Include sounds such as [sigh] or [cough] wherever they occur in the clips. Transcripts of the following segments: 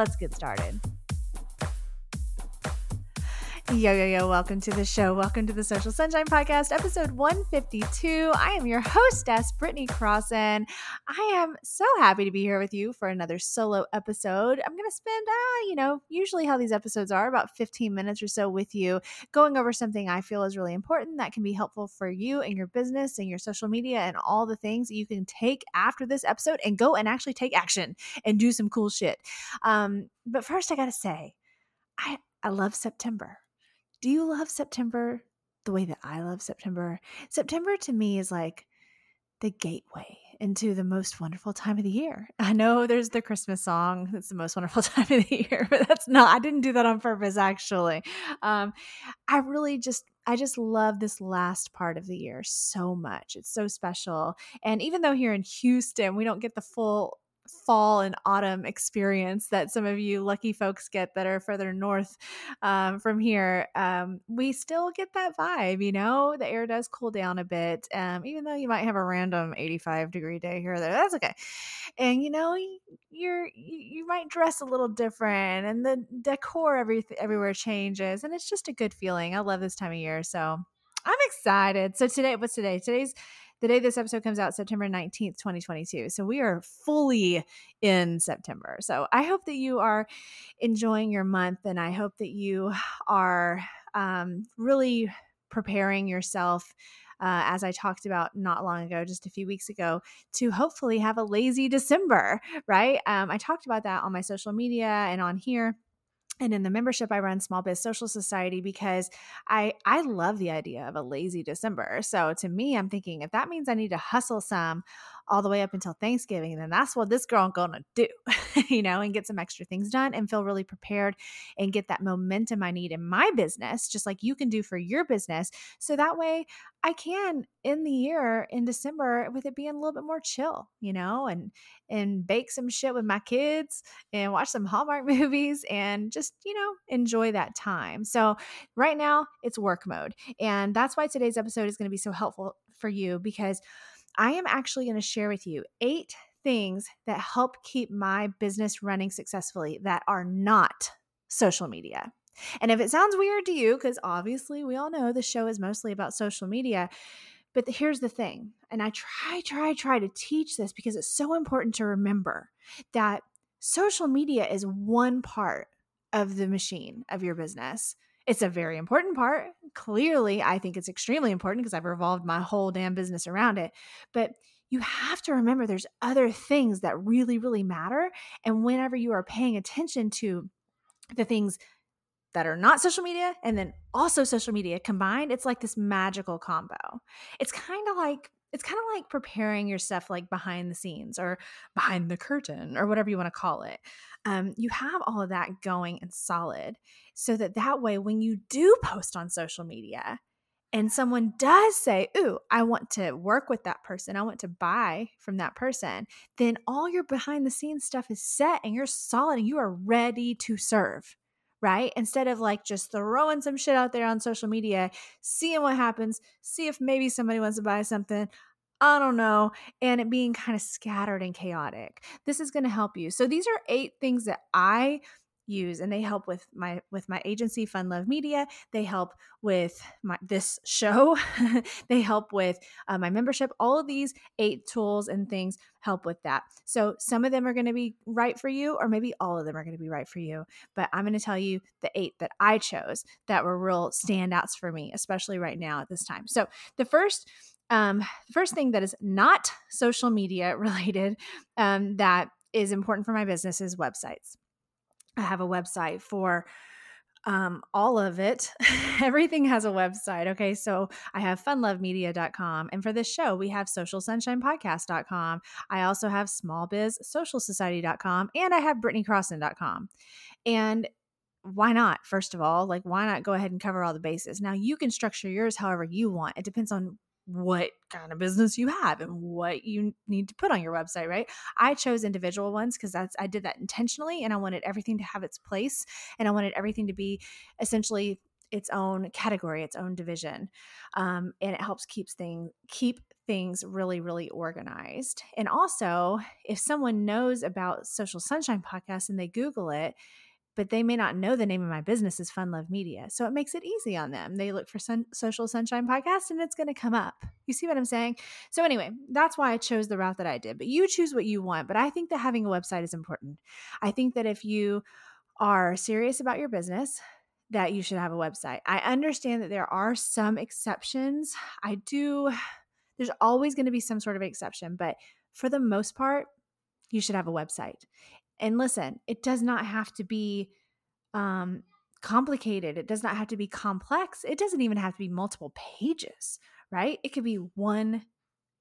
Let's get started. Yo, yo, yo, welcome to the show. Welcome to the Social Sunshine Podcast, episode 152. I am your hostess, Brittany Crossan. I am so happy to be here with you for another solo episode. I'm going to spend, uh, you know, usually how these episodes are, about 15 minutes or so with you, going over something I feel is really important that can be helpful for you and your business and your social media and all the things that you can take after this episode and go and actually take action and do some cool shit. Um, but first, I got to say, I, I love September. Do you love September the way that I love September? September to me is like the gateway into the most wonderful time of the year. [laughs] I know there's the Christmas song that's the most wonderful [laughs] time of the year, but that's not, I didn't do that on purpose actually. Um, I really just, I just love this last part of the year so much. It's so special. And even though here in Houston, we don't get the full fall and autumn experience that some of you lucky folks get that are further north um, from here, um, we still get that vibe. You know, the air does cool down a bit, um, even though you might have a random 85 degree day here or there. That's okay. And you know, you're you might dress a little different, and the decor every everywhere changes, and it's just a good feeling. I love this time of year, so I'm excited. So today, what's today? Today's the day this episode comes out, September 19th, 2022. So we are fully in September. So I hope that you are enjoying your month and I hope that you are um, really preparing yourself. Uh, as I talked about not long ago, just a few weeks ago, to hopefully have a lazy December, [laughs] right? Um, I talked about that on my social media and on here and in the membership i run small biz social society because i i love the idea of a lazy december. So to me i'm thinking if that means i need to hustle some all the way up until Thanksgiving, then that's what this girl gonna do, [laughs] you know, and get some extra things done and feel really prepared and get that momentum I need in my business, just like you can do for your business. So that way I can in the year in December with it being a little bit more chill, you know, and and bake some shit with my kids and watch some Hallmark [laughs] movies and just, you know, enjoy that time. So right now it's work mode. And that's why today's episode is going to be so helpful for you because I am actually going to share with you eight things that help keep my business running successfully that are not social media. And if it sounds weird to you, because obviously we all know the show is mostly about social media, but here's the thing, and I try, try, try to teach this because it's so important to remember that social media is one part of the machine of your business. It's a very important part. Clearly, I think it's extremely important because I've revolved my whole damn business around it. But you have to remember there's other things that really, really matter. And whenever you are paying attention to the things that are not social media and then also social media combined, it's like this magical combo. It's kind of like it's kind of like preparing your stuff like behind the scenes or behind the curtain or whatever you want to call it. Um, you have all of that going and solid so that that way when you do post on social media and someone does say ooh i want to work with that person i want to buy from that person then all your behind the scenes stuff is set and you're solid and you are ready to serve right? Instead of like just throwing some shit out there on social media, seeing what happens, see if maybe somebody wants to buy something. I don't know, and it being kind of scattered and chaotic. This is going to help you. So these are eight things that I use and they help with my with my agency fun love media. They help with my this [laughs] show. They help with uh, my membership. All of these eight tools and things help with that. So some of them are going to be right for you or maybe all of them are going to be right for you but i'm going to tell you the eight that i chose that were real standouts for me especially right now at this time. So the first um, the first thing that is not social media [laughs] related um, that is important for my business is websites. I have a website for um, all of it. [laughs] Everything has a website. Okay. So I have funlovemedia.com. And for this show, we have socialsunshine.podcast.com. I also have smallbizsocialsociety.com and I have brittanycrossan.com. And why not? First of all, like, why not go ahead and cover all the bases? Now, you can structure yours however you want. It depends on what kind of business you have and what you need to put on your website, right? I chose individual ones because that's I did that intentionally and I wanted everything to have its place and I wanted everything to be essentially its own category, its own division. Um, and it helps keeps things keep things really, really organized. And also, if someone knows about Social Sunshine Podcast and they Google it, but they may not know the name of my business is Fun Love Media. So it makes it easy on them. They look for Sun- Social Sunshine Podcast and it's going to come up. You see what I'm saying? So, anyway, that's why I chose the route that I did. But you choose what you want. But I think that having a website is important. I think that if you are serious about your business, that you should have a website. I understand that there are some exceptions. I do, there's always going to be some sort of exception, but for the most part, you should have a website. And listen, it does not have to be um, complicated. It does not have to be complex. It doesn't even have to be multiple pages, right? It could be one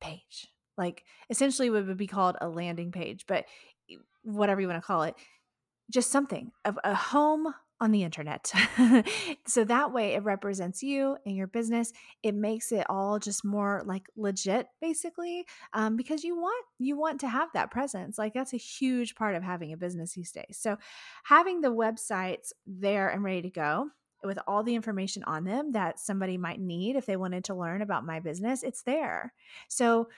page, like essentially what would be called a landing page, but whatever you want to call it, just something of a home on the internet. [laughs] so that way it represents you and your business. It makes it all just more like legit basically um, because you want you want to have that presence. Like that's a huge part of having a business these days. So having the websites there and ready to go with all the information on them that somebody might need if they wanted to learn about my business, it's there. So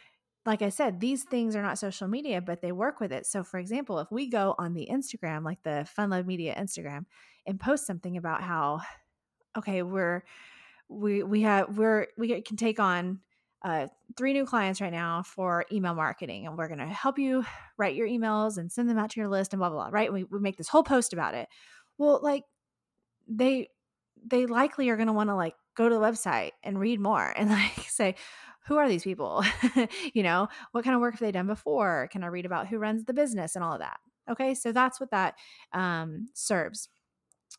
like I said, these things are not social media, but they work with it. So, for example, if we go on the Instagram, like the Fun Love Media Instagram, and post something about how, okay, we're we we have we're we can take on uh, three new clients right now for email marketing, and we're going to help you write your emails and send them out to your list and blah blah blah. Right? We we make this whole post about it. Well, like they they likely are going to want to like go to the website and read more and [laughs] like say who are these people? [laughs] you know, what kind of work have they done before? Can I read about who runs the business and all of that? Okay, so that's what that um, serves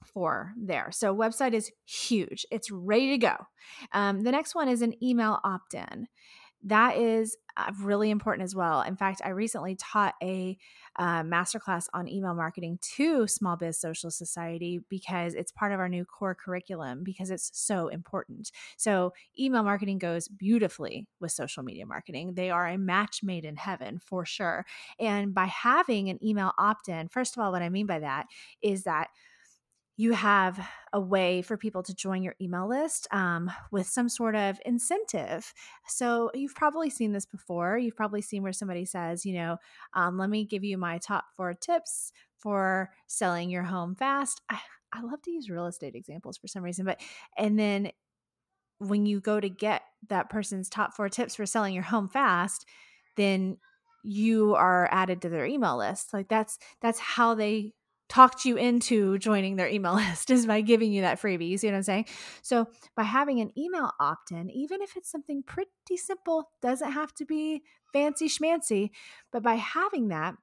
for there. So, website is huge, it's ready to go. Um, the next one is an email opt in that is uh, really important as well. In fact, I recently taught a uh, masterclass on email marketing to Small Biz Social Society because it's part of our new core curriculum because it's so important. So, email marketing goes beautifully with social media marketing. They are a match made in heaven for sure. And by having an email opt in, first of all, what I mean by that is that you have a way for people to join your email list um, with some sort of incentive. So you've probably seen this before. You've probably seen where somebody says, you know, um, let me give you my top four tips for selling your home fast. I, I love to use real estate examples for some reason, but and then when you go to get that person's top four tips for selling your home fast, then you are added to their email list. Like that's that's how they talked you into joining their email [laughs] list is by giving you that freebie. You see what I'm saying? So, by having an email opt in, even if it's something pretty simple, doesn't have to be fancy schmancy, but by having that,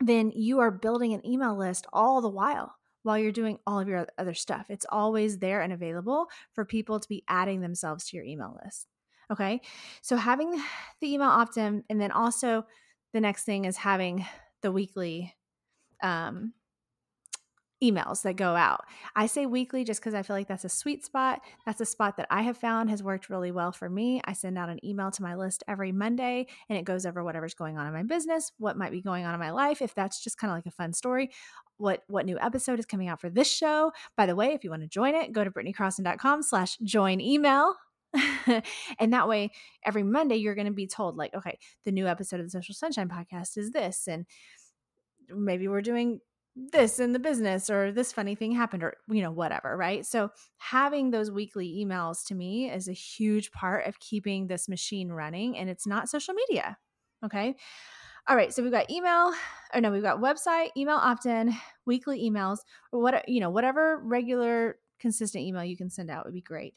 then you are building an email list all the while while you're doing all of your other stuff. It's always there and available for people to be adding themselves to your email list. Okay. So, having the email opt in, and then also the next thing is having the weekly um, emails that go out. I say weekly just because I feel like that's a sweet spot. That's a spot that I have found has worked really well for me. I send out an email to my list every Monday and it goes over whatever's going on in my business, what might be going on in my life, if that's just kind of like a fun story. What what new episode is coming out for this show? By the way, if you want to join it, go to brittanycrossan.com slash join email. [laughs] and that way every Monday you're going to be told like, okay, the new episode of the Social Sunshine podcast is this and maybe we're doing this in the business or this funny thing happened or you know whatever right? So having those weekly emails to me is a huge part of keeping this machine running and it's not social media okay? All right so we've got email or no we've got website email opt-in weekly emails or what you know whatever regular consistent email you can send out would be great.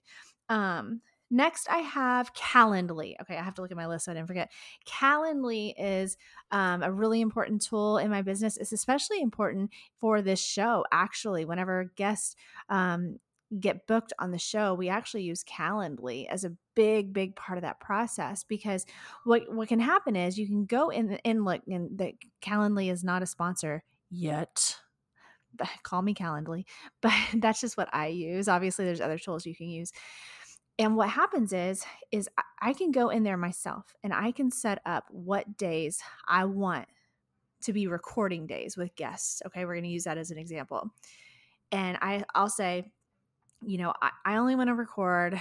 Um Next, I have Calendly. Okay, I have to look at my list so I didn't forget. Calendly is um, a really important tool in my business. It's especially important for this show, actually. Whenever guests um, get booked on the show, we actually use Calendly as a big, big part of that process because what what can happen is you can go in and look, and the Calendly is not a sponsor yet [laughs] call me Calendly, but [laughs] that's just what I use. Obviously, there's other tools you can use. And what happens is is I can go in there myself and I can set up what days I want to be recording days with guests. Okay, we're going to use that as an example. And I I'll say, you know, I, I only want to record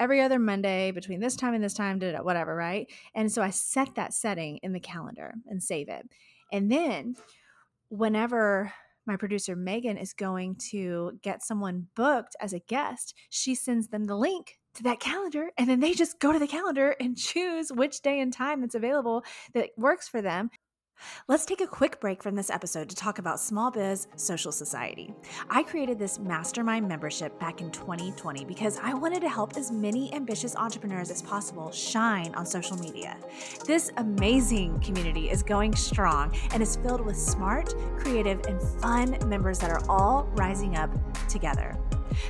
every other Monday between this time and this time, whatever, right? And so I set that setting in the calendar and save it. And then whenever my producer Megan is going to get someone booked as a guest, she sends them the link to that calendar and then they just go to the calendar and choose which day and time that's available that works for them Let's take a quick break from this episode to talk about Small Biz Social Society. I created this mastermind membership back in 2020 because I wanted to help as many ambitious entrepreneurs as possible shine on social media. This amazing community is going strong and is filled with smart, creative, and fun members that are all rising up together.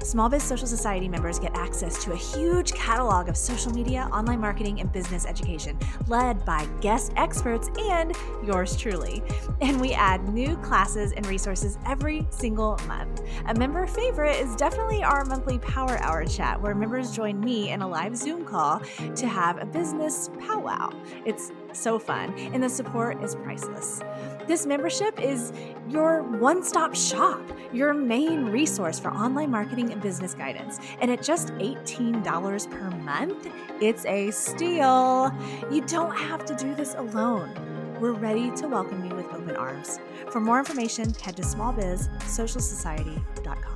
Small Biz Social Society members get access to a huge catalog of social media, online marketing, and business education, led by guest experts and yours truly. And we add new classes and resources every single month. A member favorite is definitely our monthly Power Hour chat, where members join me in a live Zoom call to have a business powwow. It's so fun, and the support is priceless. This membership is your one stop shop, your main resource for online marketing and business guidance. And at just $18 per month, it's a steal. You don't have to do this alone. We're ready to welcome you with open arms. For more information, head to smallbizsocialsociety.com.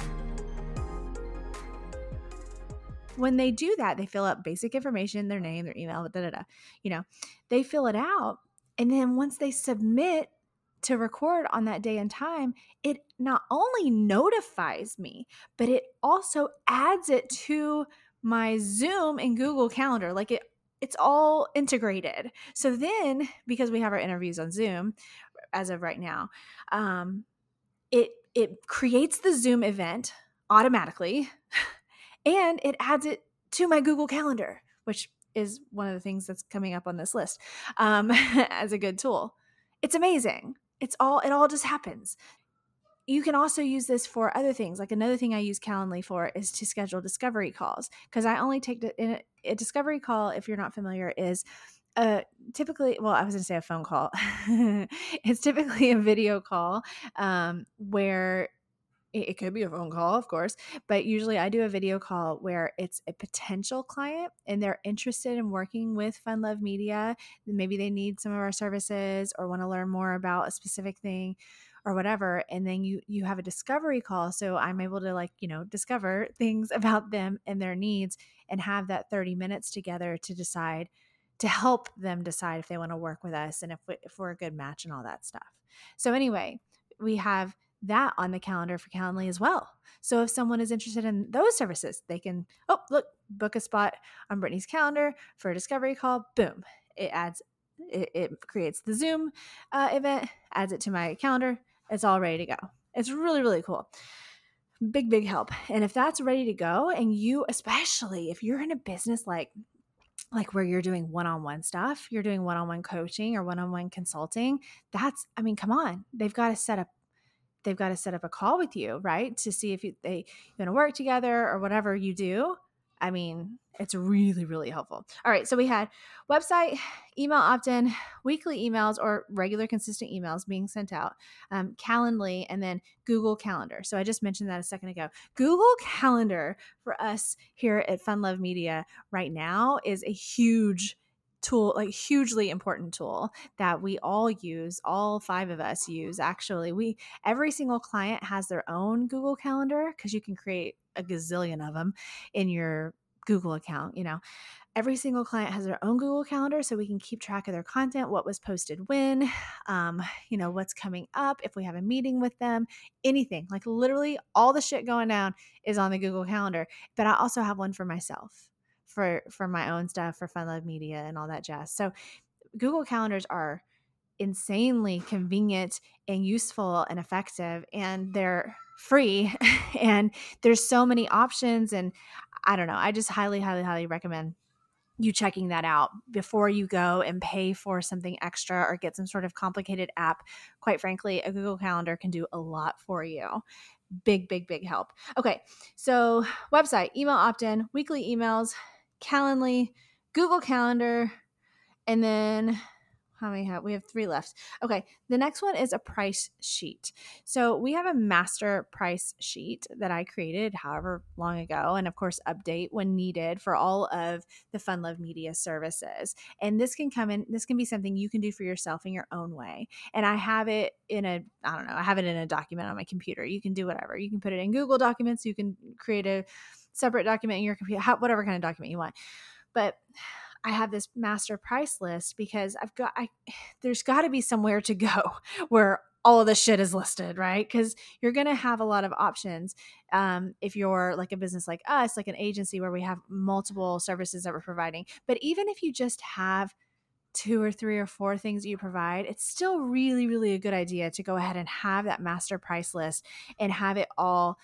When they do that, they fill out basic information, their name, their email, da da da. You know, they fill it out. And then once they submit to record on that day and time, it not only notifies me, but it also adds it to my Zoom and Google Calendar. Like it it's all integrated. So then because we have our interviews on Zoom as of right now, um it it creates the Zoom event automatically [laughs] and it adds it to my Google Calendar, which is one of the things that's coming up on this list um, [laughs] as a good tool. It's amazing. It's all it all just happens. You can also use this for other things. Like another thing I use Calendly for is to schedule discovery calls because I only take a, a discovery call. If you're not familiar, is uh, typically, well, I was going to say a phone call. [laughs] it's typically a video call um, where it could be a phone call, of course, but usually I do a video call where it's a potential client and they're interested in working with Fun Love Media. Maybe they need some of our services or want to learn more about a specific thing or whatever and then you you have a discovery call so i'm able to like you know discover [laughs] things about them and their needs and have that 30 minutes together to decide to help them decide if they want to work with us and if, we, if we're a good match and all that stuff so anyway we have that on the calendar for Calendly as well. So if someone is interested in those services, they can, oh, look, book a spot on Brittany's calendar for a discovery call. Boom. It adds, it, it creates the Zoom uh, event, adds it to my calendar. It's all ready to go. It's really, really cool. Big, big help. And if that's ready to go, and you, especially if you're in a business like like where you're doing one-on-one stuff you're doing one-on-one coaching or one-on-one consulting that's i mean come on they've got to set up they've got to set up a call with you, right? To see if you, they you want to work together or whatever you do. I mean, it's really, really helpful. All right. So we had website, email opt in, weekly emails or regular consistent emails being sent out, um, Calendly, and then Google Calendar. So I just mentioned that a second ago. Google Calendar for us here at Fun Love Media right now is a huge tool like hugely important tool that we all use all five of us use actually. We every single client has their own google calendar because you can create a gazillion of them in your google account you know? Every single client has their own google calendar so we can keep track of their content what was posted when um, you know what's coming up if we have a meeting with them anything. Like literally all the shit going down is on the google calendar but i also have one for myself for for my own stuff for Fun Love Media and all that jazz. So Google Calendars are insanely convenient and useful and effective and they're free [laughs] and there's so many options and I don't know, I just highly highly highly recommend you checking that out before you go and pay for something extra or get some sort of complicated app. Quite frankly, a Google Calendar can do a lot for you. Big, big, big help. Okay, so website, email opt in, weekly emails, Calendly, Google Calendar, and then how many have we have three left. Okay the next one is a price sheet. So we have a master price sheet that i created however long ago and of course update when needed for all of the fun love media services. And this can come in this can be something you can do for yourself in your own way. And i have it in a i don't know i have it in a document on my computer. You can do whatever. You can put it in google documents. You can create a separate document in your computer whatever kind of document you want but I have this master price list because I've got I [sighs] there's got to be somewhere to go [laughs] where all of this shit is listed, right? Because you're going to have a lot of options. Um, if you're like a business like us, like an agency where we have multiple services that we're providing. But even if you just have two or three or four things that you provide, it's still really, really a good idea to go ahead and have that master price list and have it all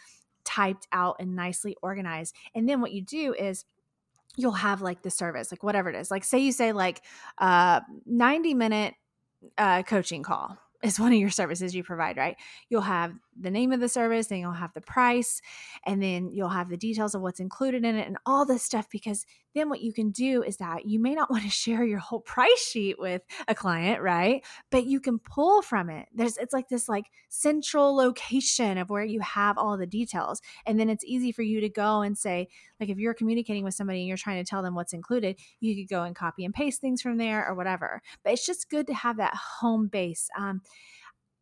typed out and nicely organized. And then what you do is you'll have like the service, like whatever it is. Like say you say like uh 90 minute uh coaching call is [laughs] one of your services you provide, right? You'll have the name of the service, then you'll have the price, and then you'll have the details of what's included in it and all this stuff. Because then what you can do is that you may not [laughs] want to share your whole price sheet with a client, right? But you can pull from it. There's it's like this like central location of where you have all the details. And then it's easy for you to go and say, like if you're communicating with somebody and you're trying to tell them what's included, you could go and copy and paste things from there or whatever. But it's just good to have that home base. Um,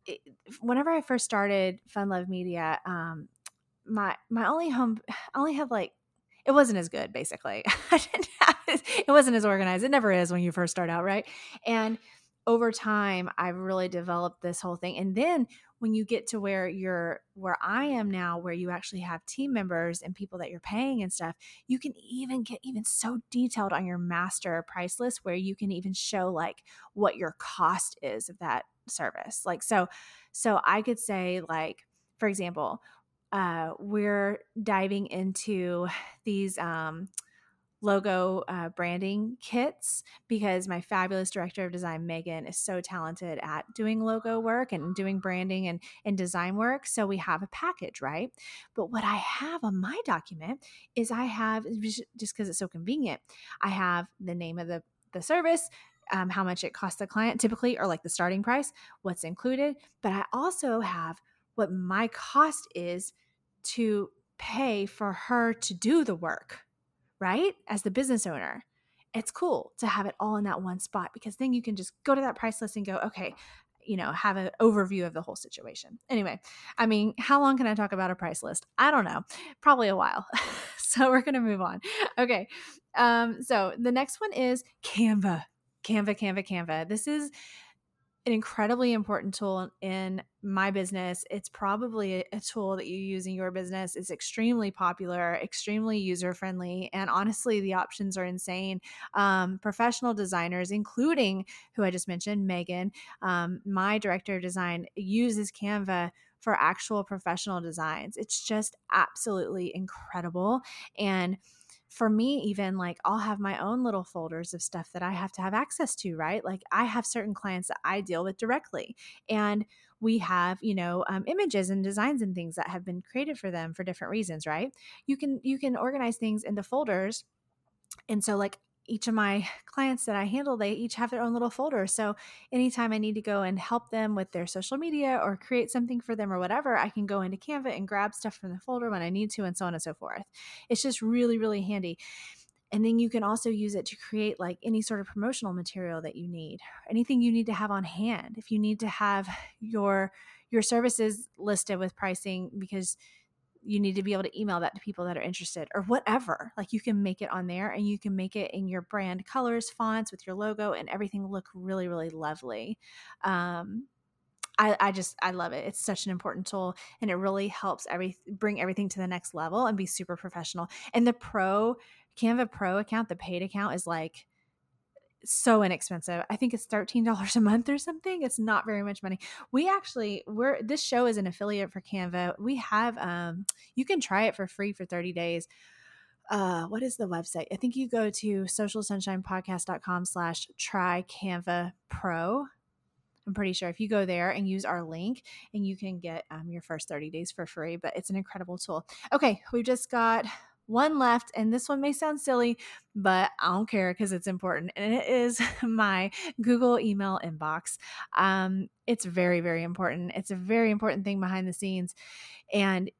it, whenever I first started Fun Love Media, um, my my only home, [sighs] I only had like it wasn't as good. Basically, [laughs] I didn't have, it wasn't as organized. It never is when you first start out, right? And over time, I've really developed this whole thing. And then when you get to where you're where I am now, where you actually have team members and people that you're paying and stuff, you can even get even so detailed on your master price list where you can even show like what your cost is of that service. Like so so I could say like for example, uh we're diving into these um logo uh, branding kits because my fabulous director of design megan is so talented at doing logo work and doing branding and, and design work so we have a package right but what i have on my document is i have just because it's so convenient i have the name of the the service um, how much it costs the client typically, or like the starting price, what's included. But I also have what my cost is to pay for her to do the work, right? As the business owner. It's cool to have it all in that one spot because then you can just go to that price list and go, okay, you know, have an overview of the whole situation. Anyway, I mean, how long can I talk about a price list? I don't know. Probably a while. [laughs] so we're going to move on. Okay. Um, so the next one is Canva. Canva, Canva, Canva. This is an incredibly important tool in my business. It's probably a tool that you use in your business. It's extremely popular, extremely user friendly, and honestly, the options are insane. Um, professional designers, including who I just mentioned, Megan, um, my director of design, uses Canva for actual professional designs. It's just absolutely incredible. And for me, even like I'll have my own little folders of stuff that I have to have access to, right? Like I have certain clients that I deal with directly. And we have you know um, images and designs and things that have been created for them for different reasons right you can you can organize things into folders and so like each of my clients that I handle, they each have their own little folder. So anytime I need to go and help them with their social media or create something for them or whatever, I can go into Canva and grab stuff from the folder when I need to and so on and so forth. It's just really, really handy. And then you can also use it to create like any sort of promotional material that you need, anything you need to have on hand. If you need to have your your services listed with pricing because you need to be able to email that to people that are interested or whatever. Like you can make it on there and you can make it in your brand colors, fonts with your logo and everything look really, really lovely. Um, I, I just I love it. It's such an important tool and it really helps every bring everything to the next level and be super professional. And the pro Canva Pro account, the paid account, is like so inexpensive. I think it's $13 a month or something. It's not very much money. We actually we're this show is an affiliate for Canva. We have um you can try it for free for 30 days. Uh what is the website? I think you go to socialsunshinepodcast.com slash try Canva Pro. I'm pretty sure if you go there and use our link and you can get um, your first 30 days for free, but it's an incredible tool. Okay, we just got one left, and this one may sound silly, but I don't care because it's important. And it is [laughs] my Google email inbox. Um, it's very, very important. It's a very important thing behind the scenes. And,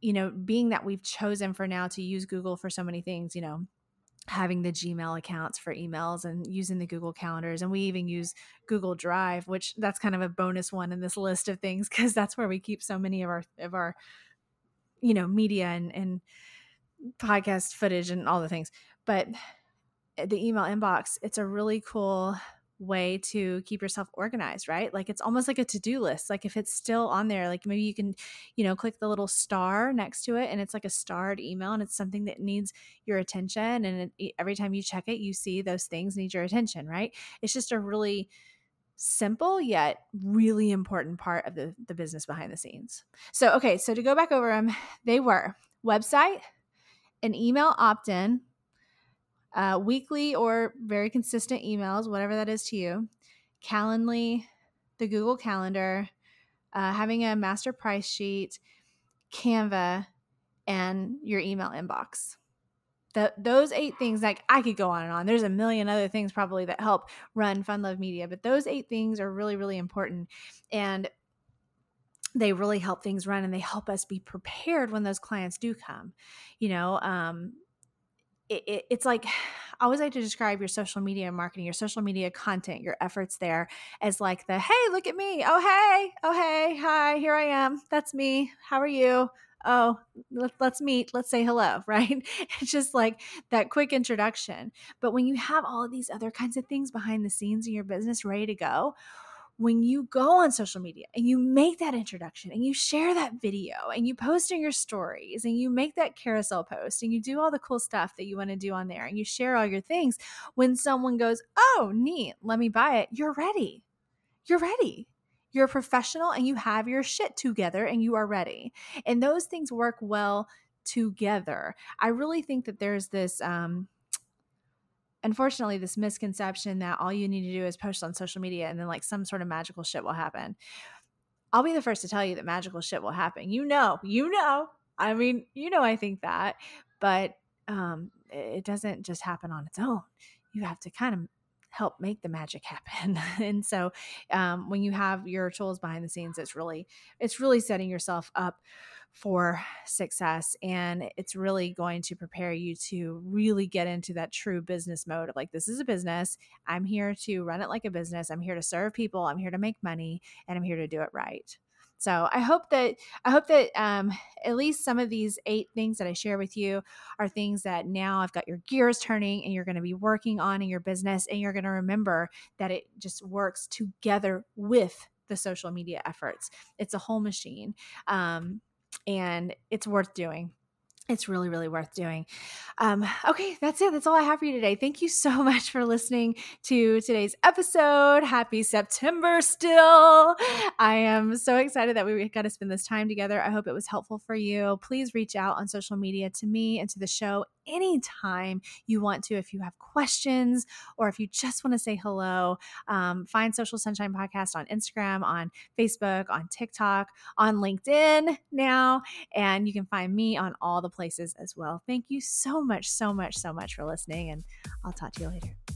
you know, being that we've chosen for now to use Google for so many things, you know, having the Gmail accounts for emails and using the Google calendars. And we even use Google Drive, which that's kind of a bonus one in this list of things because that's where we keep so many of our, of our, you know, media and, and, podcast footage and all the things. But the email inbox, it's a really cool way to keep yourself organized, right? Like it's almost like a to-do list. Like if it's still on there, like maybe you can, you know, click the little star next to it and it's like a starred email and it's something that needs your attention and it, every time you check it, you see those things need your attention, right? It's just a really simple yet really important part of the the business behind the scenes. So, okay, so to go back over them, they were website, an email opt in, uh, weekly or very consistent emails, whatever that is to you, Calendly, the Google Calendar, uh, having a master price sheet, Canva, and your email inbox. The, those eight things, like I could go on and on. There's a million other things probably that help run Fun Love Media, but those eight things are really, really important. And they really help things run and they help us be prepared when those clients do come you know um, it, it, it's like [sighs] I always like to describe your social media marketing, your social media content, your efforts there as like the hey, look at me. Oh, hey. Oh, hey. Hi, here I am. That's me. How are you? Oh, let, us meet. Let's say hello, [laughs] right? It's just like that quick introduction. But when you have all of these other kinds of things behind the scenes in your business ready to go, when you go on social media and you make that introduction and you share that video and you post in your stories and you make that carousel post and you do all the cool stuff that you want to do on there and you share all your things, when someone goes, Oh, neat, let me buy it, you're ready. You're ready. You're a professional and you have your shit together and you are ready. And those things work well together. I really think that there's this, um, unfortunately this misconception that all you need to do is post on social media and then like some sort of magical shit will happen. I'll be the first to tell you that magical shit will happen. You know, you know. I mean, you know I think that, but um it doesn't just happen on its own. You have to kind of help make the magic happen [laughs] and so um, when you have your tools behind the scenes it's really it's really setting yourself up for success and it's really going to prepare you to really get into that true business mode of like this is a business. I'm here to run it like a business. I'm here to serve people. I'm here to make money and i'm here to do it right. So i hope that i hope that um, at least some of these eight things that i share with you are things that now i've got your gears turning and you're going to be working on in your business and you're going to remember that it just works together with the social media efforts. It's a whole machine. Um, and it's worth doing. It's really really worth doing. Um, okay that's it. That's all i have for you today. Thank you so [laughs] much for listening to today's episode. Happy september still. I am so excited that we got to spend this time together. I hope it was helpful for you. Please reach out on social media to me and to the show anytime you want to if you have questions or if you just want to say hello um, find social sunshine podcast on instagram on facebook on tiktok on linkedin now and you can find me on all the places as well. Thank you so much so much so much for listening and i'll talk to you later